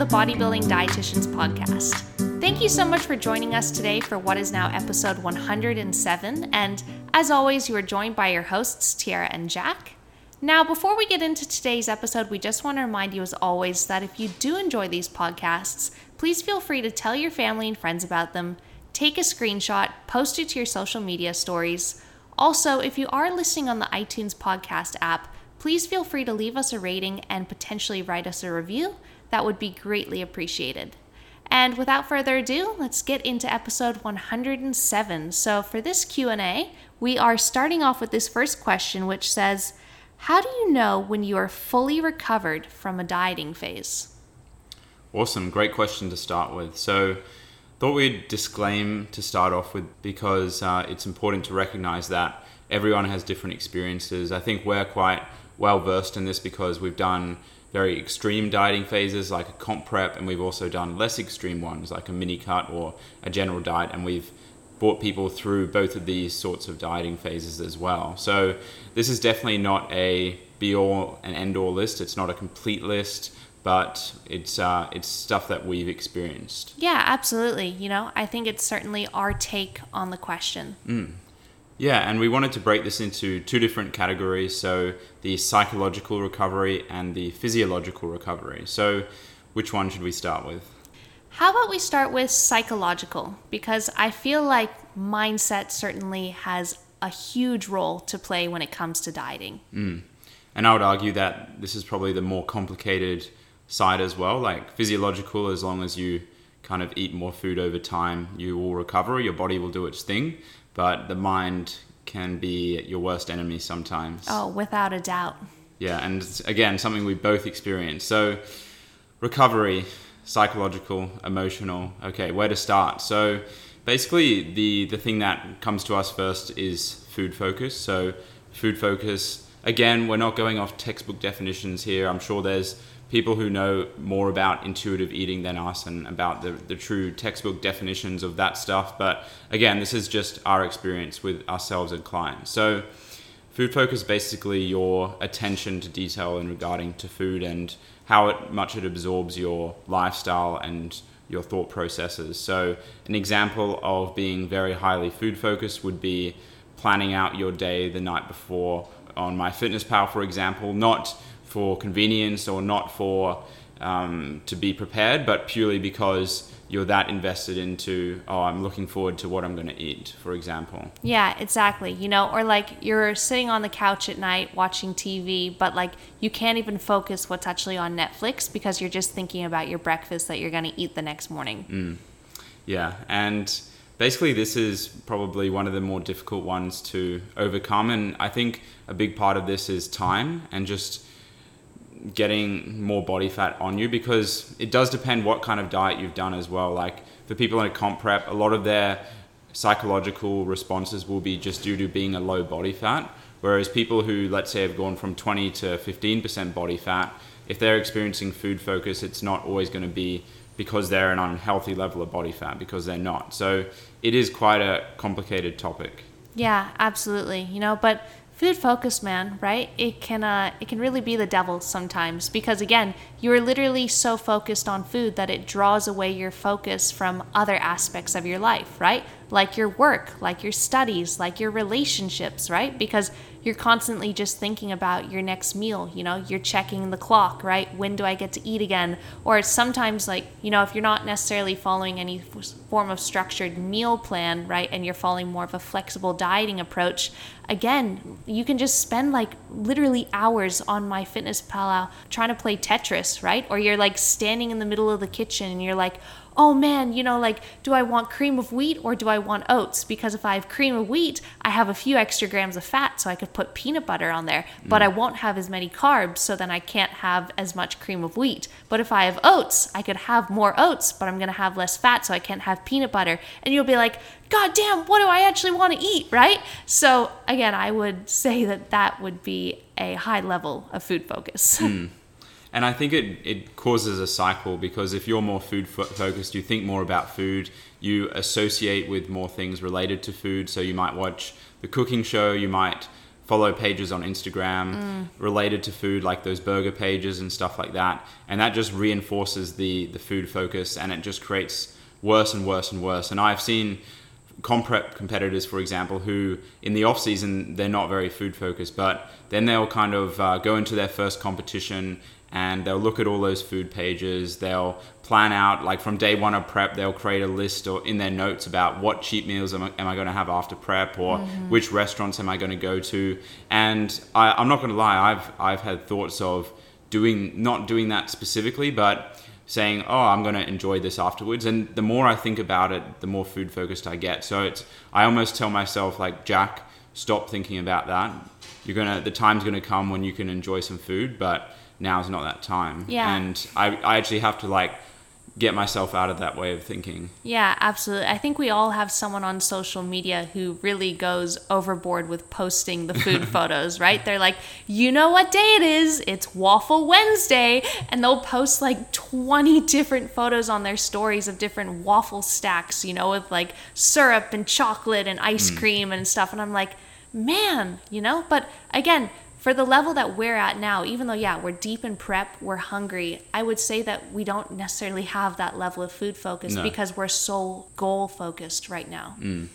the Bodybuilding Dietitians Podcast. Thank you so much for joining us today for what is now episode 107. And as always, you are joined by your hosts, Tyarra and Jack. Now, before we get into today's episode, we just want to remind you, as always, that if you do enjoy these podcasts, please feel free to tell your family and friends about them, take a screenshot, post it to your social media stories. Also, if you are listening on the iTunes podcast app, please feel free to leave us a rating and potentially write us a review. That would be greatly appreciated. And without further ado, let's get into episode 107. So, for this Q&A, we are starting off with this first question which says, how do you know when you are fully recovered from a dieting phase? Awesome, great question to start with. So, thought we'd disclaim to start off with because uh, it's important to recognize that everyone has different experiences. I think we're quite well versed in this because we've done very extreme dieting phases like a comp prep, and we've also done less extreme ones like a mini cut or a general diet, and we've brought people through both of these sorts of dieting phases as well. So this is definitely not a be all and end all list. It's not a complete list, but it's uh, it's stuff that we've experienced. Yeah, absolutely. You know, I think it's certainly our take on the question. Mm. Yeah, and we wanted to break this into two different categories. So the psychological recovery and the physiological recovery. So which one should we start with? How about we start with psychological? Because I feel like mindset certainly has a huge role to play when it comes to dieting. Mm. And I would argue that this is probably the more complicated side as well. Like physiological, as long as you kind of eat more food over time, you will recover, your body will do its thing. But the mind can be your worst enemy sometimes. Oh, without a doubt. Yeah, and again, something we both experience. So, recovery psychological, emotional. Okay, where to start? So basically, the the thing that comes to us first is food focus. So food focus. Again, we're not going off textbook definitions here. I'm sure there's people who know more about intuitive eating than us and about the, the true textbook definitions of that stuff. But again, this is just our experience with ourselves and clients. So food focus basically your attention to detail in regarding to food and how it, much it absorbs your lifestyle and your thought processes. So, an example of being very highly food focused would be planning out your day the night before on MyFitnessPal, for example, not for convenience or not for um, to be prepared, but purely because you're that invested into oh i'm looking forward to what i'm going to eat for example yeah exactly you know or like you're sitting on the couch at night watching tv but like you can't even focus what's actually on netflix because you're just thinking about your breakfast that you're going to eat the next morning mm. yeah and basically this is probably one of the more difficult ones to overcome and i think a big part of this is time and just getting more body fat on you because it does depend what kind of diet you've done as well. Like for people in a comp prep, a lot of their psychological responses will be just due to being a low body fat. Whereas people who, let's say, have gone from 20 to 15% body fat, if they're experiencing food focus, it's not always going to be because they're an unhealthy level of body fat, because they're not. So it is quite a complicated topic. Yeah, absolutely. You know, but food focus man right? It can uh, it can really be the devil sometimes because again you're literally so focused on food that it draws away your focus from other aspects of your life right like your work like your studies like your relationships right because you're constantly just thinking about your next meal. You know, you're checking the clock, right? When do I get to eat again? Or sometimes, like, you know, if you're not necessarily following any form of structured meal plan, right, and you're following more of a flexible dieting approach, again, you can just spend like literally hours on MyFitnessPal trying to play Tetris, right? Or you're like standing in the middle of the kitchen and you're like, oh man, you know, like, do I want cream of wheat or do I want oats? Because if I have cream of wheat, I have a few extra grams of fat, so I could put peanut butter on there, but mm. I won't have as many carbs, so then I can't have as much cream of wheat. But if I have oats, I could have more oats, but I'm gonna have less fat, so I can't have peanut butter. And you'll be like, God damn, what do I actually want to eat, right? So, again, I would say that that would be a high level of food focus. Mm. And I think it, it causes a cycle because if you're more food focused, you think more about food, you associate with more things related to food. So you might watch the cooking show, you might follow pages on Instagram related to food, like those burger pages and stuff like that, and that just reinforces the the food focus, and it just creates worse and worse and worse. And I've seen comp prep competitors, for example, who in the off season they're not very food focused, but then they'll kind of uh, go into their first competition and they'll look at all those food pages. They'll plan out like from day one of prep. They'll create a list or in their notes about what cheat meals am I, am I going to have after prep, or mm-hmm. which restaurants am I going to go to. And I, I'm not going to lie, I've I've had thoughts of doing not doing that specifically, but saying, "Oh, I'm going to enjoy this afterwards." And the more I think about it, the more food focused I get. So it's I almost tell myself like, "Jack, stop thinking about that. You're going to the time's going to come when you can enjoy some food, but now's not that time." Yeah. And I I actually have to like get myself out of that way of thinking. Yeah, absolutely. I think we all have someone on social media who really goes overboard with posting the food photos, right? They're like, you know what day it is? It's Waffle Wednesday. And they'll post like 20 different photos on their stories of different waffle stacks, you know, with like syrup and chocolate and ice mm. cream and stuff. And I'm like, man, you know? But again, for the level that we're at now, even though, yeah, we're deep in prep, we're hungry, I would say that we don't necessarily have that level of food focus No. because we're so goal focused right now. Mm.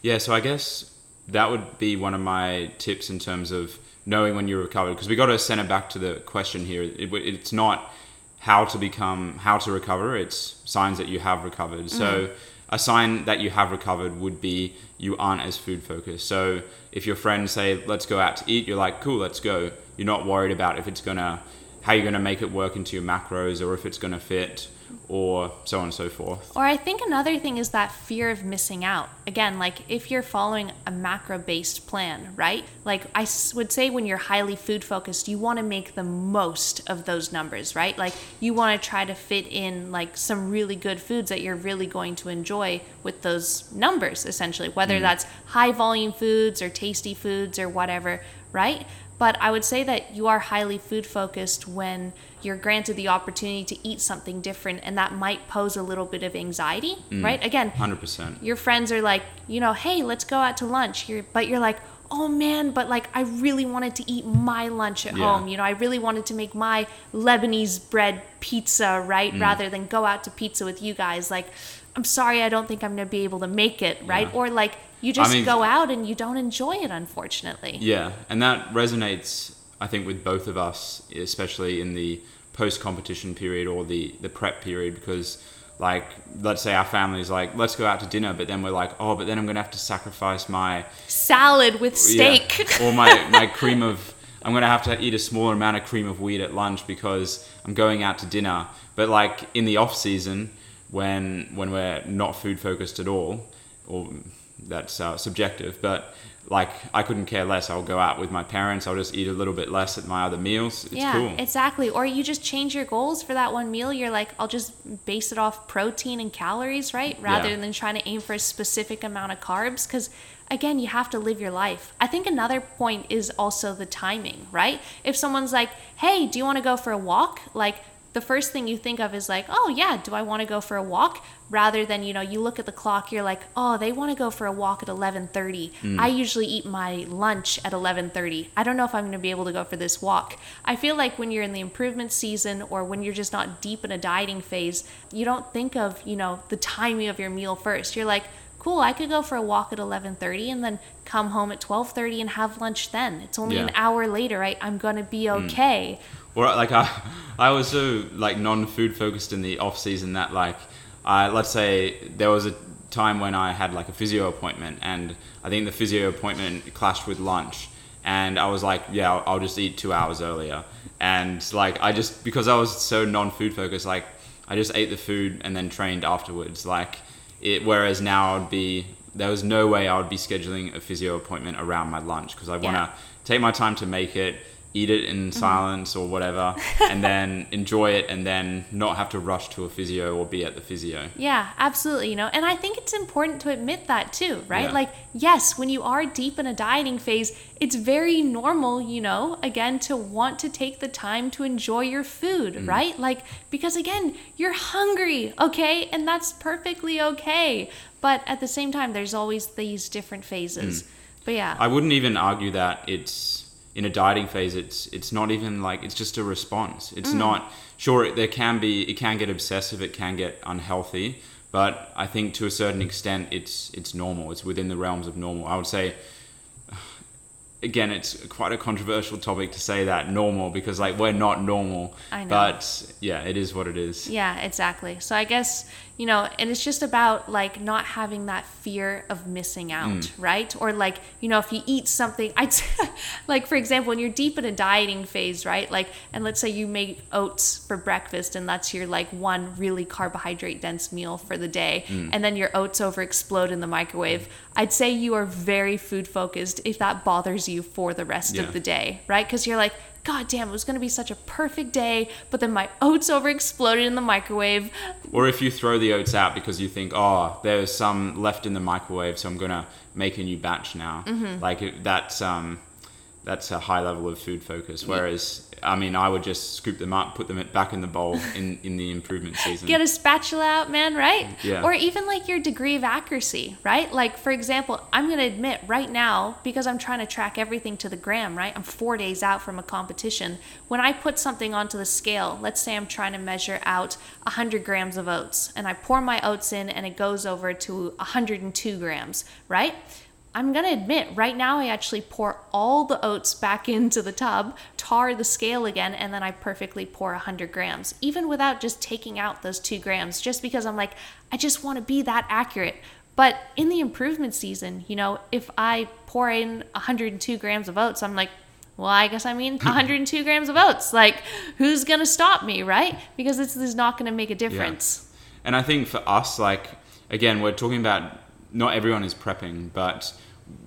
Yeah, so I guess that would be one of my tips in terms of knowing when you're recovered because we got to send it back to the question here. It, it's not how to become how to recover; it's signs that you have recovered. So mm. a sign that you have recovered would be you aren't as food focused. So if your friends say, "Let's go out to eat," you're like, "Cool, let's go." You're not worried about if it's gonna how you're gonna make it work into your macros or if it's gonna fit or so on and so forth. Or I think another thing is that fear of missing out. Again, like if you're following a macro based plan, right? Like I would say when you're highly food focused, you want to make the most of those numbers, right? Like you want to try to fit in like some really good foods that you're really going to enjoy with those numbers, essentially, whether mm. that's high volume foods or tasty foods or whatever, right? But I would say that you are highly food focused when you're granted the opportunity to eat something different, and that might pose a little bit of anxiety, right? Again, Hundred percent. your friends are like, you know, hey, let's go out to lunch. You're, but you're like, oh man, but like I really wanted to eat my lunch at Yeah. home. You know, I really wanted to make my Lebanese bread pizza, right? Mm. Rather than go out to pizza with you guys. Like, I'm sorry, I don't think I'm gonna be able to make it, right? Yeah. Or like you just mean- go out and you don't enjoy it, unfortunately. Yeah, and that resonates, I think, with both of us, especially in the post-competition period or the the prep period, because like let's say our family's like, let's go out to dinner, but then we're like, oh, but then I'm gonna have to sacrifice my Salad with steak. yeah, or my my cream of. I'm gonna have to eat a smaller amount of cream of wheat at lunch because I'm going out to dinner. But like in the off season, when when we're not food focused at all, or that's uh, subjective, but like I couldn't care less. I'll go out with my parents. I'll just eat a little bit less at my other meals. It's yeah, cool. exactly. Or you just change your goals for that one meal. You're like, I'll just base it off protein and calories, right? Rather Yeah. than trying to aim for a specific amount of carbs. Because again, you have to live your life. I think another point is also the timing, right? If someone's like, hey, do you want to go for a walk? Like, the first thing you think of is like, oh yeah, do I want to go for a walk? Rather than you know, you look at the clock, you're like, oh, they want to go for a walk at 11:30. Mm. I usually eat my lunch at 11:30. I don't know if I'm going to be able to go for this walk. I feel like when you're in the improvement season or when you're just not deep in a dieting phase, you don't think of you know the timing of your meal first. You're like, cool, I could go for a walk at 11:30 and then come home at 12:30 and have lunch then. It's only an hour later, right? I'm going to be mm. okay. Or like I, I was so like non-food focused in the off season that like, I let's say there was a time when I had like a physio appointment and I think the physio appointment clashed with lunch and I was like, yeah, I'll, I'll just eat two hours earlier and like I just because I was so non-food focused, like I just ate the food and then trained afterwards. Like it, whereas now I'd be there was no way I would be scheduling a physio appointment around my lunch because I want to Yeah. take my time to make it eat it in silence or whatever and then enjoy it and then not have to rush to a physio or be at the physio Yeah, absolutely. You know, and I think it's important to admit that too, right? Yeah. Like, yes, when you are deep in a dieting phase, it's very normal, you know, again, to want to take the time to enjoy your food, Mm. right? Like, because again, you're hungry, okay? And that's perfectly okay. But at the same time, there's always these different phases. But yeah. I wouldn't even argue that it's in a dieting phase. It's it's not even like it's just a response. It's Mm. not sure. There can be it can get obsessive. It can get unhealthy. But I think to a certain extent, it's it's normal. It's within the realms of normal. I would say. Again, it's quite a controversial topic to say that normal because like we're not normal. I know. But yeah, it is what it is. Yeah, exactly. So I guess, you know, and it's just about like not having that fear of missing out, Mm. right? Or like, you know, if you eat something, I like for example, when you're deep in a dieting phase, right? Like and let's say you make oats for breakfast and that's your like one really carbohydrate dense meal for the day Mm. and then your oats over explode in the microwave. I'd say you are very food focused if that bothers you for the rest Yeah. of the day, right? Cuz you're like God damn, it was gonna be such a perfect day, but then my oats over exploded in the microwave. Or if you throw the oats out because you think, oh, there's some left in the microwave, so I'm gonna make a new batch now. Mm-hmm. Like that's um, that's a high level of food focus. Whereas, I mean, I would just scoop them up, put them back in the bowl in in the improvement season. Get a spatula out, man, right? Yeah. Or even like your degree of accuracy, right? Like, for example, I'm going to admit right now, because I'm trying to track everything to the gram, right? I'm four days out from a competition. When I put something onto the scale, let's say I'm trying to measure out 100 grams of oats, and I pour my oats in and it goes over to 102 grams, right? I'm gonna admit, right now I actually pour all the oats back into the tub, tar the scale again, and then I perfectly pour 100 grams, even without just taking out those two grams, just because I'm like, I just wanna be that accurate. But in the improvement season, you know, if I pour in 102 grams of oats, I'm like, well, I guess I mean 102 grams of oats. Like, who's gonna stop me, right? Because this is not gonna make a difference. And I think for us, like again, we're talking about not everyone is prepping, but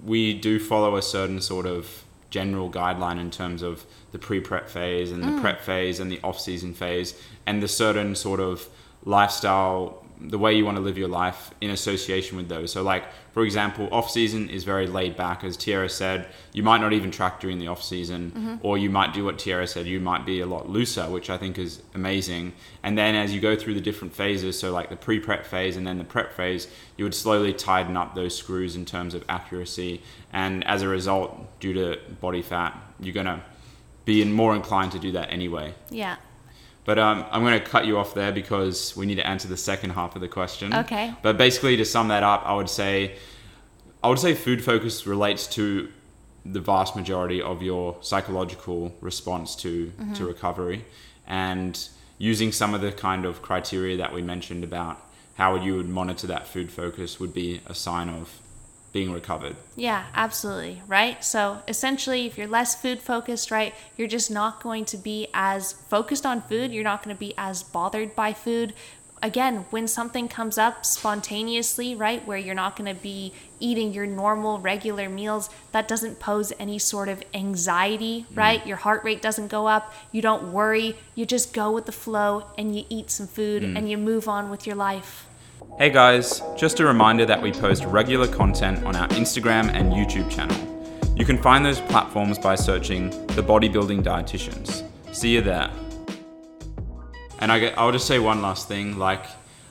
we do follow a certain sort of general guideline in terms of the pre-prep phase and the mm. prep phase and the off-season phase and the certain sort of lifestyle the way you want to live your life in association with those. So like for example off season is very laid back as Tyarra said. You might not even track during the off season mm-hmm. or you might do what Tyarra said you might be a lot looser which I think is amazing. And then as you go through the different phases so like the pre-prep phase and then the prep phase you would slowly tighten up those screws in terms of accuracy. And as a result due to body fat you're going to be more inclined to do that anyway. Yeah. But um, I'm going to cut you off there because we need to answer the second half of the question. Okay. But basically, to sum that up, I would say, I would say food focus relates to the vast majority of your psychological response to to recovery, and using some of the kind of criteria that we mentioned about how you would monitor that food focus would be a sign of being recovered. Yeah, absolutely. Right. So essentially, if you're less food focused, right, you're just not going to be as focused on food. You're not going to be as bothered by food. Again, when something comes up spontaneously, right, where you're not going to be eating your normal, regular meals, that doesn't pose any sort of anxiety, mm-hmm. right? Your heart rate doesn't go up. You don't worry. You just go with the flow and you eat some food mm. and you move on with your life. Hey guys, just a reminder that we post regular content on our Instagram and YouTube channel. You can find those platforms by searching the Bodybuilding Dietitians. See you there. And I, get- I'll just say one last thing. Like,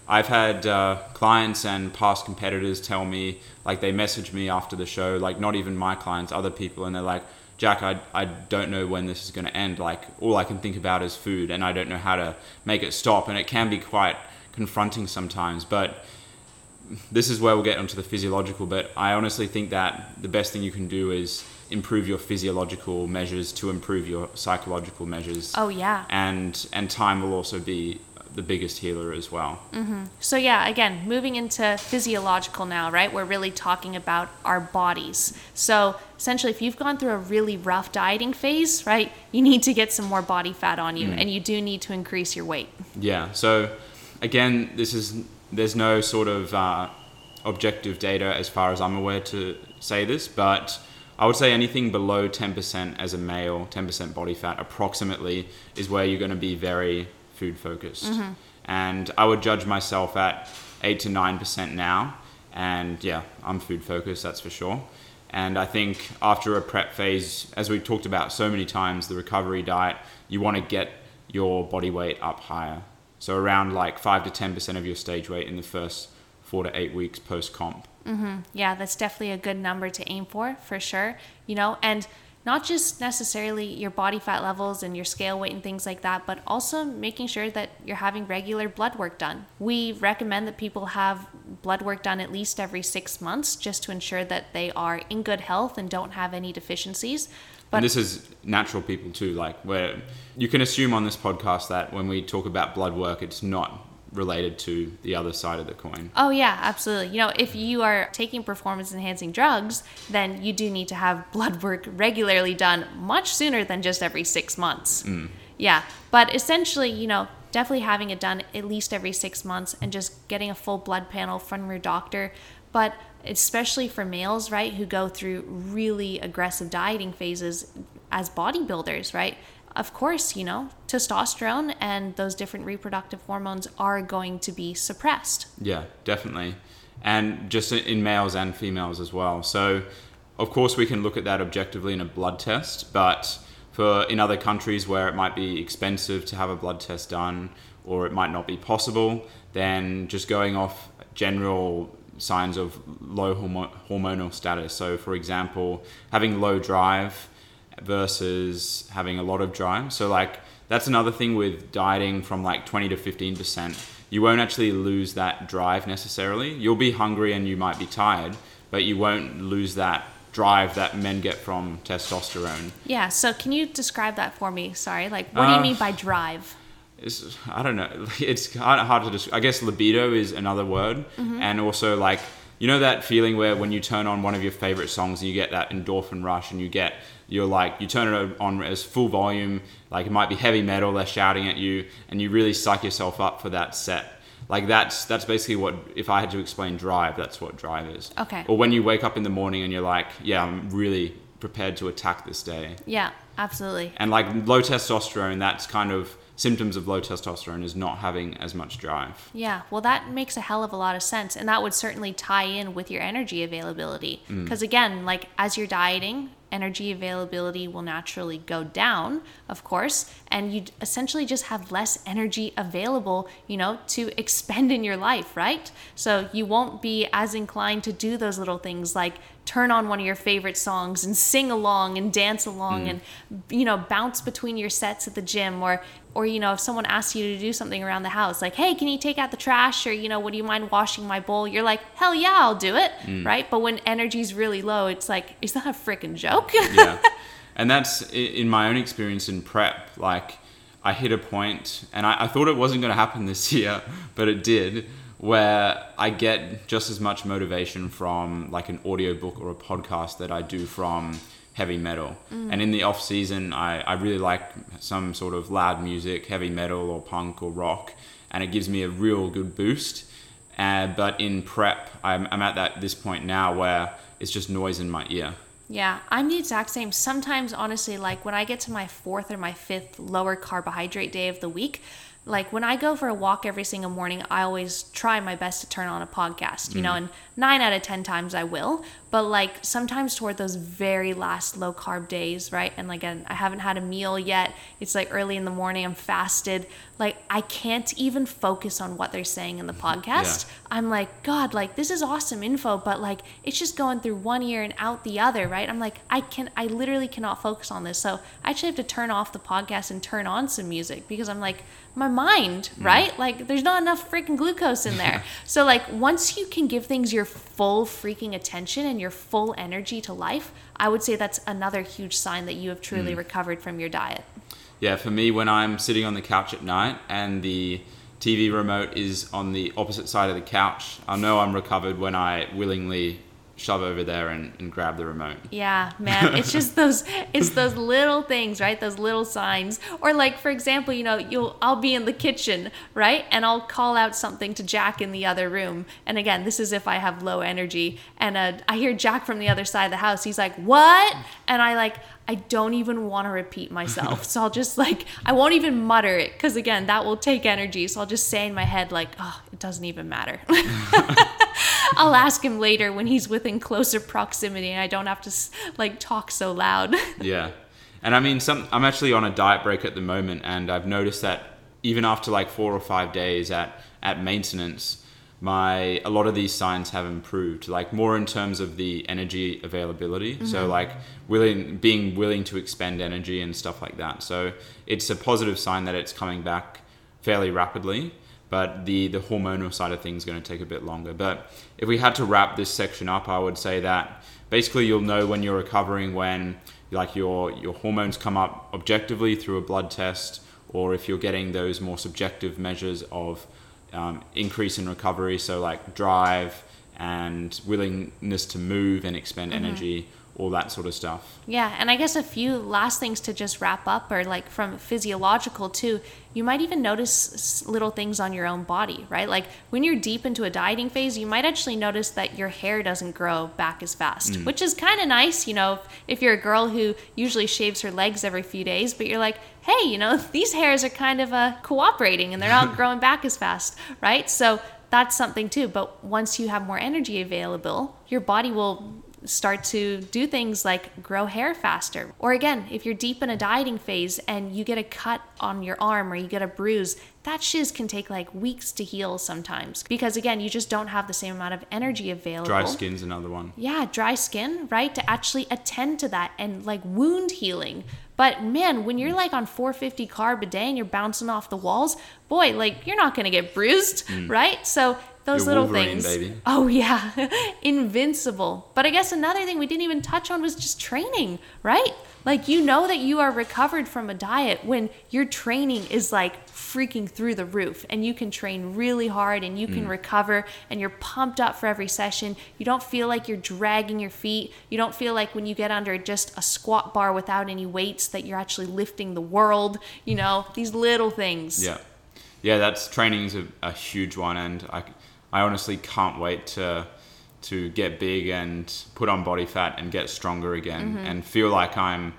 I've had uh, clients and past competitors tell me, like, they message me after the show, like, not even my clients, other people, and they're like, Jack, I, I don't know when this is going to end. Like, all I can think about is food, and I don't know how to make it stop. And it can be quite confronting sometimes. But this is where we'll get onto the physiological. But I honestly think that the best thing you can do is improve your physiological measures to improve your psychological measures Oh, yeah. and and time will also be the biggest healer as well. Mhm. So yeah, again, moving into physiological now, right? We're really talking about our bodies. So essentially, if you've gone through a really rough dieting phase, right, you need to get some more body fat on you, and you do need to increase your weight. Yeah. So again, this is there's no sort of uh, objective data as far as I'm aware to say this, but I would say anything below 10% as a male, 10% body fat approximately is where you're going to be very food focused. And I would judge myself at 8 to 9% now. And yeah, I'm food focused, that's for sure. And I think after a prep phase, as we've talked about so many times, the recovery diet, you want to get your body weight up higher. So around like 5 to 10% of your stage weight in the first four to eight weeks post comp. Mm-hmm. Yeah, that's definitely a good number to aim for, for sure. You know, and not just necessarily your body fat levels and your scale weight and things like that, but also making sure that you're having regular blood work done. We recommend that people have blood work done at least every six months just to ensure that they are in good health and don't have any deficiencies. But and this is natural people too. Like where you can assume on this podcast that when we talk about blood work, it's not related to the other side of the coin. Oh yeah, absolutely. You know, if you are taking performance enhancing drugs, then you do need to have blood work regularly done much sooner than just every 6 months. Mm. Yeah, but essentially, you know, definitely having it done at least every 6 months and just getting a full blood panel from your doctor, but especially for males, right, who go through really aggressive dieting phases as bodybuilders, right? Of course, you know, testosterone and those different reproductive hormones are going to be suppressed. Yeah, definitely. And just in males and females as well. So, of course, we can look at that objectively in a blood test, but for in other countries where it might be expensive to have a blood test done or it might not be possible, then just going off general signs of low hormo- hormonal status. So, for example, having low drive versus having a lot of drive. So, like, that's another thing with dieting from like 20 to 15%. You won't actually lose that drive necessarily. You'll be hungry and you might be tired, but you won't lose that drive that men get from testosterone. Yeah, so can you describe that for me? Sorry, like what do you Uh, mean by drive? It's I don't know. It's kind of hard to describe. I guess libido is another word, mm-hmm. and also like you know that feeling where when you turn on one of your favorite songs and you get that endorphin rush, and you get you're like you turn it on as full volume, like it might be heavy metal, they're shouting at you, and you really psych yourself up for that set. Like that's that's basically what if I had to explain drive, that's what drive is. Okay. Or when you wake up in the morning and you're like, yeah, I'm really prepared to attack this day. Yeah, absolutely. And like low testosterone, that's kind of symptoms of low testosterone is not having as much drive. Yeah, well, that makes a hell of a lot of sense. And that would certainly tie in with your energy availability. Mm. Because again, like as you're dieting, energy availability will naturally go down, of course, and you essentially just have less energy available, you know, to expend in your life, right? So you won't be as inclined to do those little things like turn on one of your favorite songs and sing along and dance along mm. and you know bounce between your sets at the gym or or you know if someone asks you to do something around the house like hey can you take out the trash or you know would you mind washing my bowl you're like hell yeah i'll do it mm. right but when energy's really low it's like is that a freaking joke Yeah. and that's in my own experience in prep. Like I hit a point and I, I thought it wasn't going to happen this year, but it did, where I get just as much motivation from like an audiobook or a podcast that I do from heavy metal. And in the off season, I, I really like some sort of loud music, heavy metal or punk or rock, and it gives me a real good boost. Uh, but in prep, I'm, I'm at that this point now where it's just noise in my ear. Yeah, I'm the exact same. Sometimes, honestly, like when I get to my fourth or my fifth lower carbohydrate day of the week, like when I go for a walk every single morning, I always try my best to turn on a podcast, you know, and nine out of 10 times I will. But like sometimes toward those very last low carb days, right? And like I haven't had a meal yet. It's like early in the morning, I'm fasted. Like I can't even focus on what they're saying in the mm-hmm. podcast. I'm like, God, like this is awesome info, but like it's just going through one ear and out the other, right? I'm like, I can, I literally cannot focus on this. So I actually have to turn off the podcast and turn on some music because I'm like, my mind, mm. right? Like there's not enough freaking glucose in there. so like once you can give things your full freaking attention and your full energy to life, I would say that's another huge sign that you have truly mm. recovered from your diet. Yeah, for me, when I'm sitting on the couch at night and the TV remote is on the opposite side of the couch, I know I'm recovered when I willingly shove over there and, and grab the remote. Yeah, man, it's just those it's those little things, right? Those little signs. Or like for example, you know, you'll I'll be in the kitchen, right? And I'll call out something to Jack in the other room. And again, this is if I have low energy and uh, I hear Jack from the other side of the house. He's like, "What?" And I like I don't even want to repeat myself. So I'll just like I won't even mutter it cuz again, that will take energy. So I'll just say in my head like, "Oh, doesn't even matter." I'll ask him later when he's within closer proximity and I don't have to like talk so loud. Yeah. And I mean, some, I'm actually on a diet break at the moment, and I've noticed that even after like four or five days at, at maintenance, my a lot of these signs have improved like more in terms of the energy availability mm-hmm. so like willing being willing to expend energy and stuff like that so it's a positive sign that it's coming back fairly rapidly but the the hormonal side of things is going to take a bit longer but if we had to wrap this section up i would say that basically you'll know when you're recovering when like your your hormones come up objectively through a blood test or if you're getting those more subjective measures of um, increase in recovery, so like drive and willingness to move and expend mm-hmm. energy, all that sort of stuff. Yeah, and I guess a few last things to just wrap up are like from physiological too. You might even notice little things on your own body, right? Like when you're deep into a dieting phase, you might actually notice that your hair doesn't grow back as fast, mm. which is kind of nice, you know, if you're a girl who usually shaves her legs every few days, but you're like, hey, you know, these hairs are kind of uh, cooperating and they're not growing back as fast, right? So that's something too. But once you have more energy available, your body will start to do things like grow hair faster. Or again, if you're deep in a dieting phase and you get a cut on your arm or you get a bruise, that shiz can take like weeks to heal sometimes because again, you just don't have the same amount of energy available. Dry skin's another one. Yeah, dry skin, right? To actually attend to that and like wound healing. But man, when you're like on 450 carb a day and you're bouncing off the walls, boy, like you're not going to get bruised, mm. right? So those little Wolverine, things. Baby. Oh yeah, invincible. But I guess another thing we didn't even touch on was just training, right? Like you know that you are recovered from a diet when your training is like freaking through the roof and you can train really hard and you can mm. recover and you're pumped up for every session. You don't feel like you're dragging your feet. You don't feel like when you get under just a squat bar without any weights that you're actually lifting the world, you know, these little things. Yeah. Yeah, that's training is a, a huge one and I I honestly can't wait to to get big and put on body fat and get stronger again mm-hmm. and feel like I'm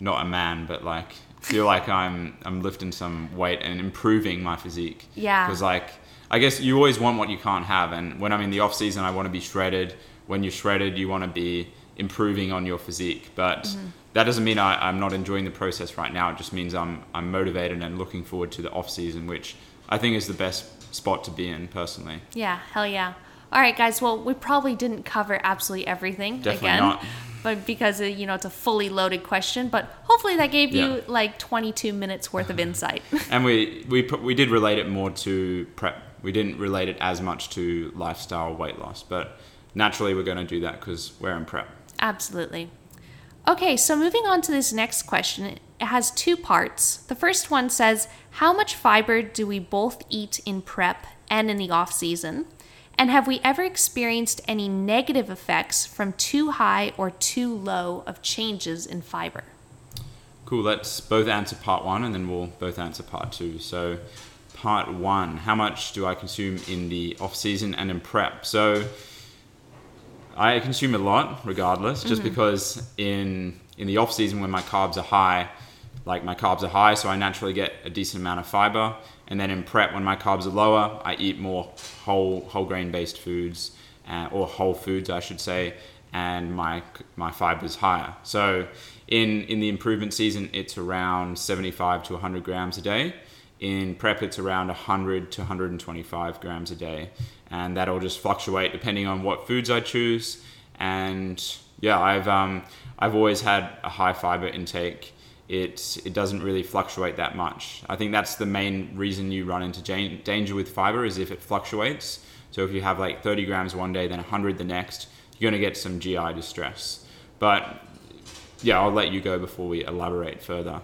not a man, but like feel like I'm I'm lifting some weight and improving my physique. Yeah. Because like I guess you always want what you can't have, and when I'm in the off season, I want to be shredded. When you're shredded, you want to be improving on your physique, but. Mm-hmm. That doesn't mean I, I'm not enjoying the process right now. It just means I'm I'm motivated and looking forward to the off season, which I think is the best spot to be in personally. Yeah, hell yeah. All right, guys. Well, we probably didn't cover absolutely everything Definitely again, not. but because uh, you know it's a fully loaded question. But hopefully that gave yeah. you like 22 minutes worth of insight. and we we we did relate it more to prep. We didn't relate it as much to lifestyle weight loss, but naturally we're going to do that because we're in prep. Absolutely. Okay, so moving on to this next question, it has two parts. The first one says, How much fiber do we both eat in prep and in the off season? And have we ever experienced any negative effects from too high or too low of changes in fiber? Cool, let's both answer part one and then we'll both answer part two. So, part one how much do I consume in the off season and in prep? So, I consume a lot regardless, just mm-hmm. because in in the off season when my carbs are high, like my carbs are high, so I naturally get a decent amount of fiber. And then in prep, when my carbs are lower, I eat more whole whole grain based foods uh, or whole foods, I should say, and my my fiber is higher. So in in the improvement season, it's around 75 to 100 grams a day. In prep, it's around 100 to 125 grams a day, and that'll just fluctuate depending on what foods I choose. And yeah, I've um, I've always had a high fiber intake it it doesn't really fluctuate that much. I think that's the main reason you run into danger with fiber is if it fluctuates. So if you have like 30 grams one day, then 100 the next, you're going to get some GI distress. But yeah, I'll let you go before we elaborate further.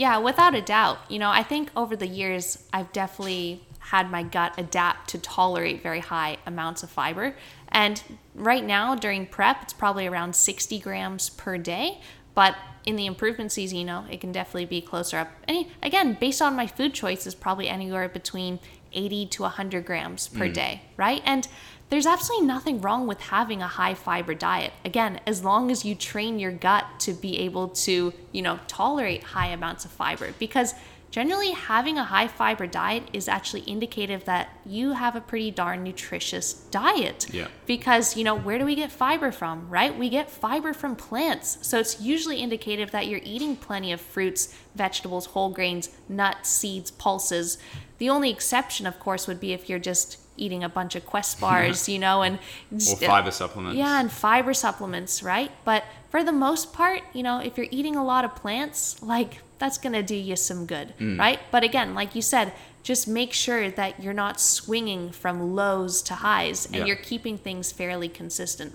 Yeah, without a doubt. You know, I think over the years, I've definitely had my gut adapt to tolerate very high amounts of fiber. And right now, during prep, it's probably around 60 grams per day. But in the improvement season, you know, it can definitely be closer up. And again, based on my food choices, probably anywhere between 80 to 100 grams per mm. day, right? And there's absolutely nothing wrong with having a high fiber diet. Again, as long as you train your gut to be able to, you know, tolerate high amounts of fiber because Generally, having a high fiber diet is actually indicative that you have a pretty darn nutritious diet. Yeah. Because, you know, where do we get fiber from, right? We get fiber from plants. So it's usually indicative that you're eating plenty of fruits, vegetables, whole grains, nuts, seeds, pulses. The only exception, of course, would be if you're just eating a bunch of Quest bars, you know, and or fiber supplements. yeah, and fiber supplements, right? But for the most part, you know, if you're eating a lot of plants, like that's going to do you some good, Mm. right? But again, like you said, just make sure that you're not swinging from lows to highs and Yeah. you're keeping things fairly consistent.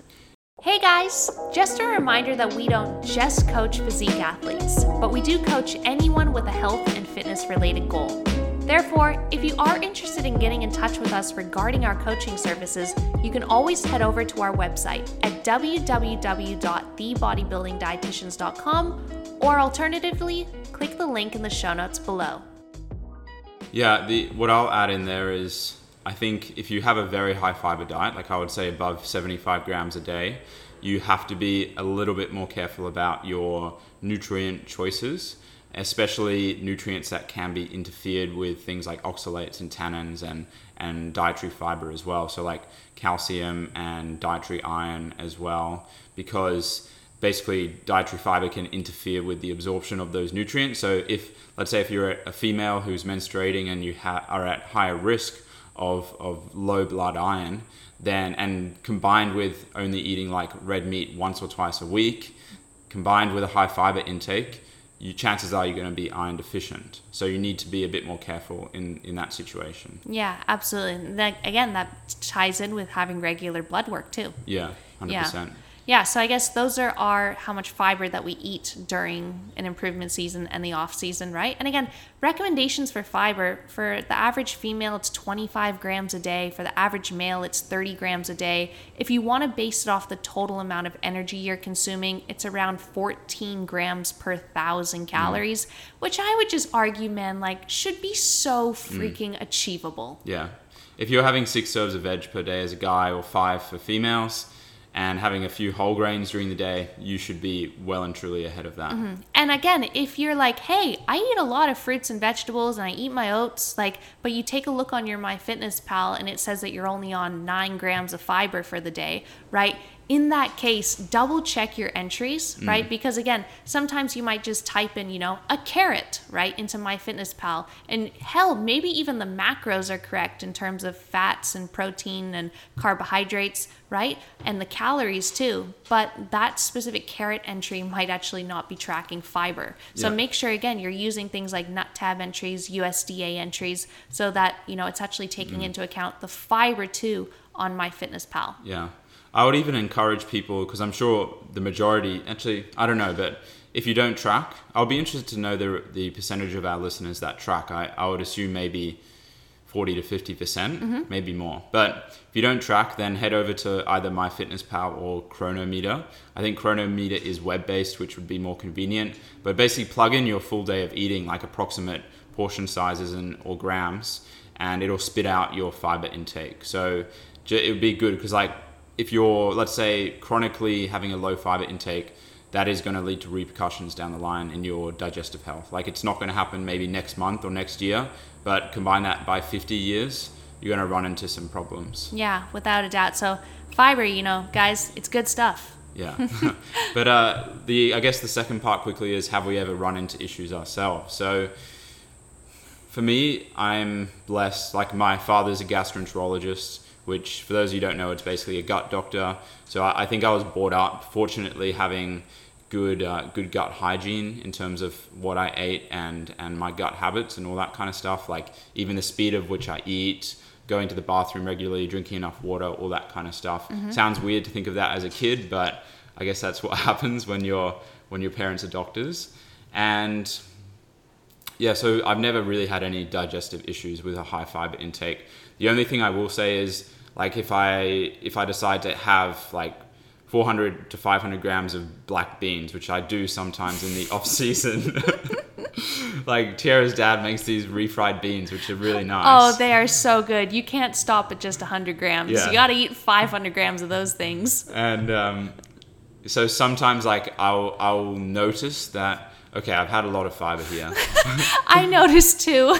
Hey guys, just a reminder that we don't just coach physique athletes, but we do coach anyone with a health and fitness related goal. Therefore, if you are interested in getting in touch with us regarding our coaching services, you can always head over to our website at www.thebodybuildingdietitians.com or alternatively, click the link in the show notes below. Yeah, the what I'll add in there is I think if you have a very high fiber diet, like I would say above 75 grams a day, you have to be a little bit more careful about your nutrient choices, especially nutrients that can be interfered with things like oxalates and tannins and and dietary fiber as well. So like calcium and dietary iron as well, because basically dietary fiber can interfere with the absorption of those nutrients. So if let's say if you're a female who's menstruating and you ha- are at higher risk of, of low blood iron, then and combined with only eating like red meat once or twice a week, combined with a high fiber intake, you chances are you're going to be iron deficient. So you need to be a bit more careful in, in that situation. Yeah, absolutely. And that, again, that ties in with having regular blood work too. Yeah, 100%. Yeah. Yeah, so I guess those are our how much fiber that we eat during an improvement season and the off season, right? And again, recommendations for fiber for the average female, it's 25 grams a day. For the average male, it's 30 grams a day. If you want to base it off the total amount of energy you're consuming, it's around 14 grams per thousand mm. calories, which I would just argue, man, like should be so mm. freaking achievable. Yeah. If you're having six serves of veg per day as a guy or five for females and having a few whole grains during the day, you should be well and truly ahead of that. Mm-hmm. And again, if you're like, hey, I eat a lot of fruits and vegetables and I eat my oats, like, but you take a look on your MyFitnessPal and it says that you're only on nine grams of fiber for the day, right? In that case, double check your entries, mm. right? Because again, sometimes you might just type in, you know, a carrot, right, into MyFitnessPal. And hell, maybe even the macros are correct in terms of fats and protein and carbohydrates, right? And the calories too. But that specific carrot entry might actually not be tracking fiber. So Yeah. make sure again you're using things like NUTTAB entries, USDA entries, so that you know it's actually taking mm. into account the fiber too on MyFitnessPal. Yeah. I would even encourage people, because I'm sure the majority, actually, I don't know, but if you don't track, I'll be interested to know the, the percentage of our listeners that track. I, I would assume maybe 40 to 50%, percent mm-hmm. maybe more. But if you don't track, then head over to either MyFitnessPal or Cronometer. I think Cronometer is web based, which would be more convenient. But basically, plug in your full day of eating, like approximate portion sizes and or grams, and it'll spit out your fiber intake. So it would be good because, like, if you're, let's say, chronically having a low fiber intake, that is going to lead to repercussions down the line in your digestive health. Like it's not going to happen maybe next month or next year, but combine that by 50 years, you're going to run into some problems. Yeah, without a doubt. So fiber, you know, guys, it's good stuff. Yeah. but uh, the I guess the second part quickly is have we ever run into issues ourselves? So for me, I'm blessed. Like my father's a gastroenterologist, which for those of you who don't know, it's basically a gut doctor. So I, I think I was brought up, fortunately, having good uh, good gut hygiene in terms of what I ate and and my gut habits and all that kind of stuff. Like even the speed of which I eat, going to the bathroom regularly, drinking enough water, all that kind of stuff. Sounds weird to think of that as a kid, but I guess that's what happens when your when your parents are doctors. And yeah, so I've never really had any digestive issues with a high fiber intake. The only thing I will say is like if I if I decide to have like 400 to 500 grams of black beans, which I do sometimes in the off season. like Tyarra's dad makes these refried beans, which are really nice. Oh, they are so good. You can't stop at just 100 grams. Yeah. You got to eat 500 grams of those things. and um, so sometimes like I'll I'll notice that okay I've had a lot of fiber here, I noticed too.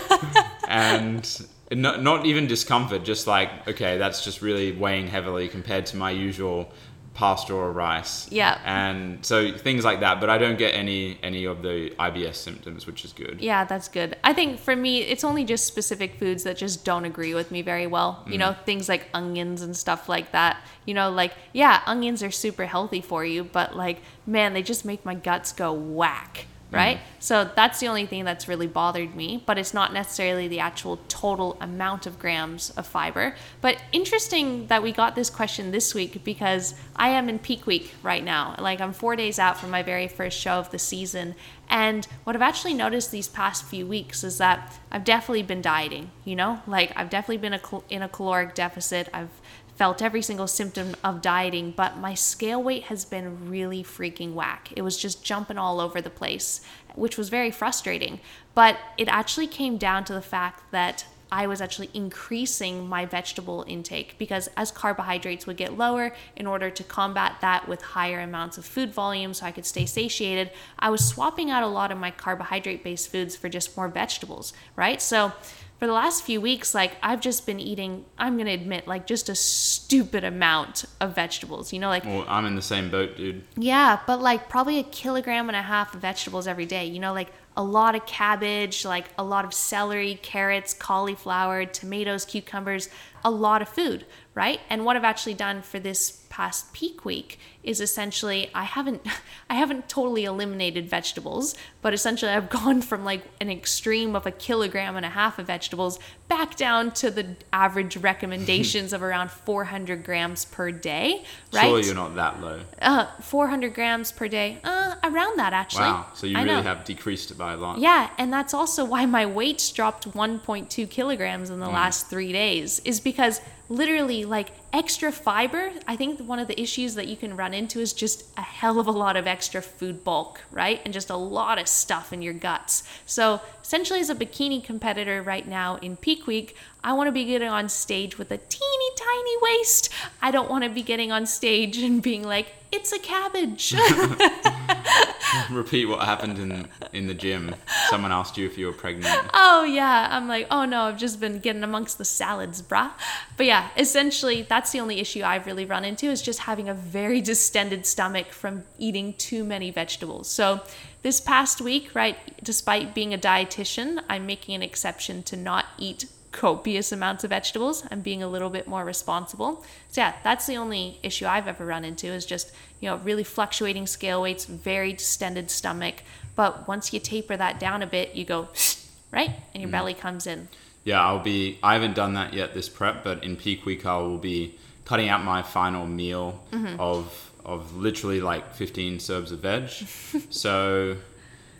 and not not even discomfort, just like okay that's just really weighing heavily compared to my usual pasta or rice. Yeah. And so things like that, but I don't get any any of the IBS symptoms, which is good. Yeah, that's good. I think for me, it's only just specific foods that just don't agree with me very well. You mm. know, things like onions and stuff like that. You know, like, yeah, onions are super healthy for you, but like, man, they just make my guts go whack. Right? So that's the only thing that's really bothered me, but it's not necessarily the actual total amount of grams of fiber. But interesting that we got this question this week because I am in peak week right now. Like I'm four days out from my very first show of the season. And what I've actually noticed these past few weeks is that I've definitely been dieting, you know? Like I've definitely been a cal- in a caloric deficit. I've felt every single symptom of dieting, but my scale weight has been really freaking whack. It was just jumping all over the place, which was very frustrating. But it actually came down to the fact that I was actually increasing my vegetable intake because as carbohydrates would get lower, in order to combat that with higher amounts of food volume so I could stay satiated, I was swapping out a lot of my carbohydrate based foods for just more vegetables, right? So for the last few weeks, like I've just been eating, I'm gonna admit, like just a stupid amount of vegetables. You know, like Well, I'm in the same boat, dude. yeah, but like probably a kilogram and a half of vegetables every day. You know, like a lot of cabbage, like a lot of celery, carrots, cauliflower, tomatoes, cucumbers, a lot of food, right? And what I've actually done for this past peak week is essentially I haven't I haven't totally eliminated vegetables, but essentially I've gone from like an extreme of a kilogram and a half of vegetables back down to the average recommendations of around 400 grams per day, right? Surely you're not that low. Uh, 400 grams per day. Uh, around that actually. Wow. So you I really know. have decreased it by a lot. Yeah, and that's also why my weight's dropped 1.2 kilograms in the last three days, is because literally, like, extra fiber, I think one of the issues that you can run into is just a hell of a lot of extra food bulk, right? And just a lot of stuff in your guts. So, essentially, as a bikini competitor right now in peak week, I want to be getting on stage with a teeny tiny waist. I don't want to be getting on stage and being like, it's a cabbage. Repeat what happened in in the gym. Someone asked you if you were pregnant. oh yeah i'm like oh no i've just been getting amongst the salads brah but yeah essentially that's the only issue i've really run into is just having a very distended stomach from eating too many vegetables. So this past week right despite being a dietitian i'm making an exception to not eat copious amounts of vegetables. I'm being a little bit more responsible. So yeah that's the only issue i've ever run into is just you know really fluctuating scale weights very distended stomach. But once you taper that down a bit you go right? And your mm-hmm. belly comes in Yeah, I'll be. I haven't done that yet this prep, but in peak week I will be cutting out my final meal Mm-hmm. of of literally like 15 serves of veg. so,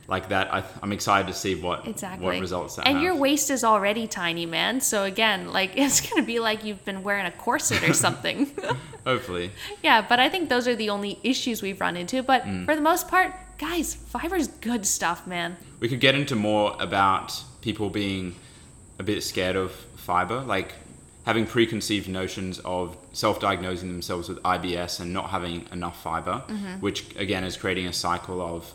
like that, I, I'm excited to see what exactly what results that and have. your waist is already tiny man so again like it's gonna be like you've been wearing a corset or something Hopefully, yeah but i think those are the only issues we've run into but Mm. for the most part guys fiber's good stuff man we could get into more about people being a bit scared of fiber, like having preconceived notions of self-diagnosing themselves with IBS and not having enough fiber, which again is creating a cycle of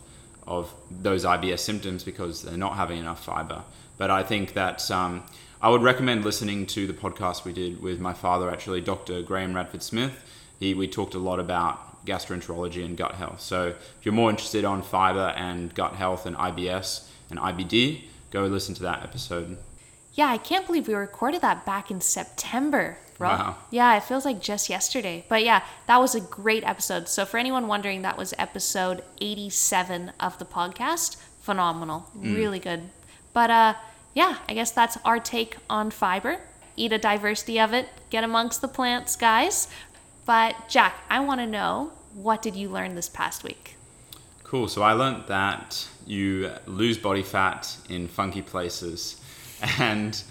of those IBS symptoms because they're not having enough fiber. But I think that um, I would recommend listening to the podcast we did with my father, actually, Dr. Graham Radford Smith. He, we talked a lot about gastroenterology and gut health. So if you're more interested on fiber and gut health and IBS and IBD, go listen to that episode. Yeah i can't believe we recorded that back in september bro. Wow. yeah it feels like just yesterday. But yeah that was a great episode. So for anyone wondering that was episode 87 of the podcast. Phenomenal. Really good. But uh yeah i guess that's our take on fiber. Eat a diversity of it. Get amongst the plants guys. But jack i want to know what did you learn this past week? Cool. So I learned that you lose body fat in funky places. And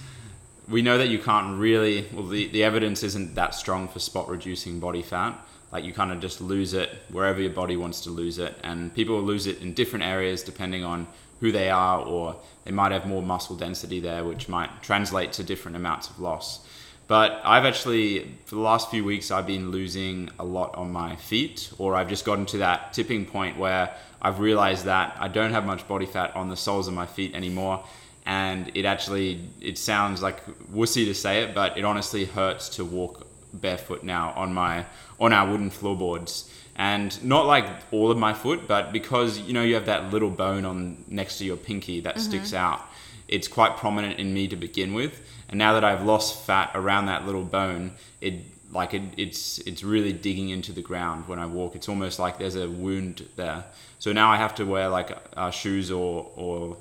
we know that you can't really, well, the, the evidence isn't that strong for spot reducing body fat. Like you kind of just lose it wherever your body wants to lose it. And people lose it in different areas depending on who they are, or they might have more muscle density there, which might translate to different amounts of loss. But I've actually, for the last few weeks, I've been losing a lot on my feet, or I've just gotten to that tipping point where I've realized that I don't have much body fat on the soles of my feet anymore. And it actually, it sounds like wussy to say it, but it honestly hurts to walk barefoot now on my on our wooden floorboards, and not like all of my foot, but because you know you have that little bone on next to your pinky that sticks out, it's quite prominent in me to begin with. And now that I've lost fat around that little bone, it like it, it's it's really digging into the ground when I walk. It's almost like there's a wound there. So now I have to wear like uh, shoes or or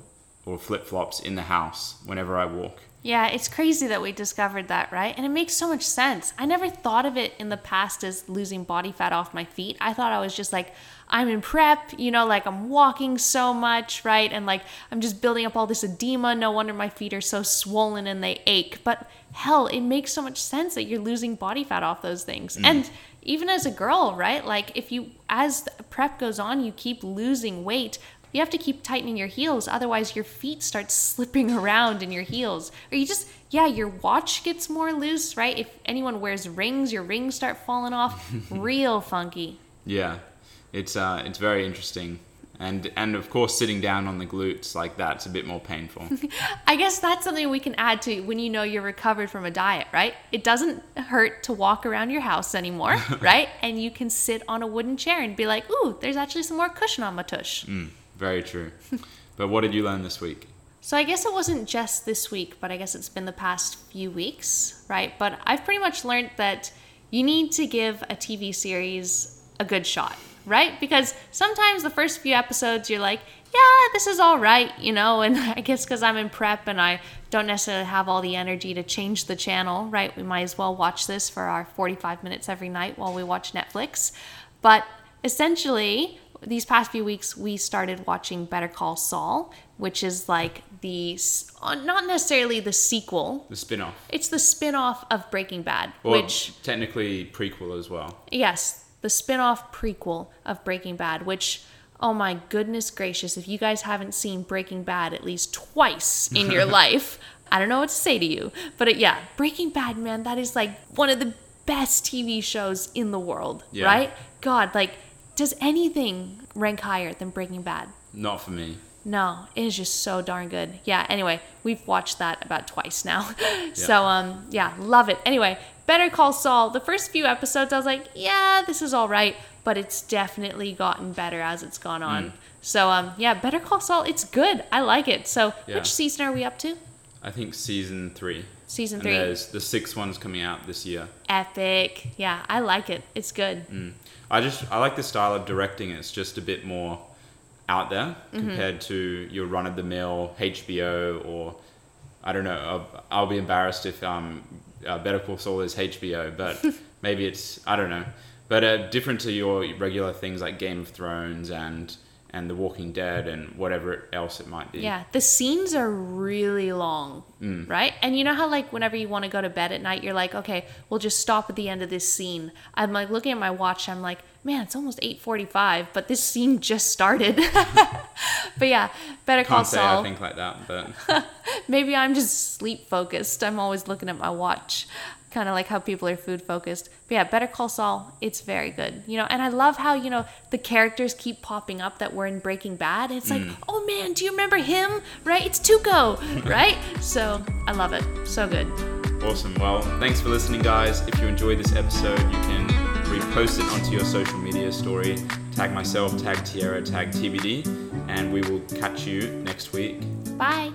or flip flops in the house whenever I walk. Yeah, it's crazy that we discovered that, right? And it makes so much sense. I never thought of it in the past as losing body fat off my feet. I thought I was just like, I'm in prep, you know, like I'm walking so much, right? And like I'm just building up all this edema. No wonder my feet are so swollen and they ache. But hell, it makes so much sense that you're losing body fat off those things. Mm. And even as a girl, right? Like if you, as prep goes on, you keep losing weight you have to keep tightening your heels otherwise your feet start slipping around in your heels. Or you just yeah your watch gets more loose right? If anyone wears rings your rings start falling off. Real funky. Yeah, it's uh, it's very interesting, and and of course sitting down on the glutes like that's a bit more painful. i guess that's something we can add to when you know you're recovered from a diet right? It doesn't hurt to walk around your house anymore right? And you can sit on a wooden chair and be like ooh there's actually some more cushion on my tush very true. But what did you learn this week? So I guess it wasn't just this week, but I guess it's been the past few weeks, right? But I've pretty much learned that you need to give a TV series a good shot, right? Because sometimes the first few episodes you're like, yeah, this is all right, you know, and I guess because I'm in prep and I don't necessarily have all the energy to change the channel, right? We might as well watch this for our 45 minutes every night while we watch Netflix. But essentially, these past few weeks, we started watching Better Call Saul, which is like the, uh, not necessarily the sequel, The spin-off, it's the spin off of Breaking Bad, or which technically prequel as well. Yes, the spin-off prequel of Breaking Bad, which oh my goodness gracious, if you guys haven't seen Breaking Bad at least twice in your life, I don't know what to say to you. But it, yeah, Breaking Bad, man, that is like one of the best TV shows in the world, Yeah. right? God, like does anything rank higher than Breaking Bad? Not for me. No, it is just so darn good. Yeah, anyway, we've watched that about twice now. so um yeah, love it. Anyway, Better Call Saul, the first few episodes I was like, yeah, this is all right, but it's definitely gotten better as it's gone on. Mm. So um yeah, Better Call Saul, it's good. I like it. So Yeah. which season are we up to? I think season three. Season And 3. there's the sixth one's coming out this year. Epic. Yeah, I like it. It's good. Mm. I just I like the style of directing. It's just a bit more out there Mm-hmm. compared to your run of the mill HBO or I don't know. I'll, I'll be embarrassed if um uh, Better Call Saul is HBO, but maybe it's I don't know. But uh, different to your regular things like Game of Thrones and and The Walking Dead and whatever else it might be. Yeah, the scenes are really long, Mm. right? And you know how like whenever you want to go to bed at night, you're like, okay, we'll just stop at the end of this scene. I'm like looking at my watch, I'm like, man, it's almost 8:45, but this scene just started. but yeah, Better Call Can't say I think like that, but Maybe I'm just sleep focused. I'm always looking at my watch. Kind of like how people are food focused. But yeah, Better Call Saul, it's very good. You know, and I love how, you know, the characters keep popping up that were in Breaking Bad. It's like, mm. oh man, do you remember him? Right? It's Tuco, right? So I love it. So good. Awesome. Well, thanks for listening, guys. If you enjoyed this episode, you can repost it onto your social media story. Tag myself, tag Tyarra, tag TBD, and we will catch you next week. Bye.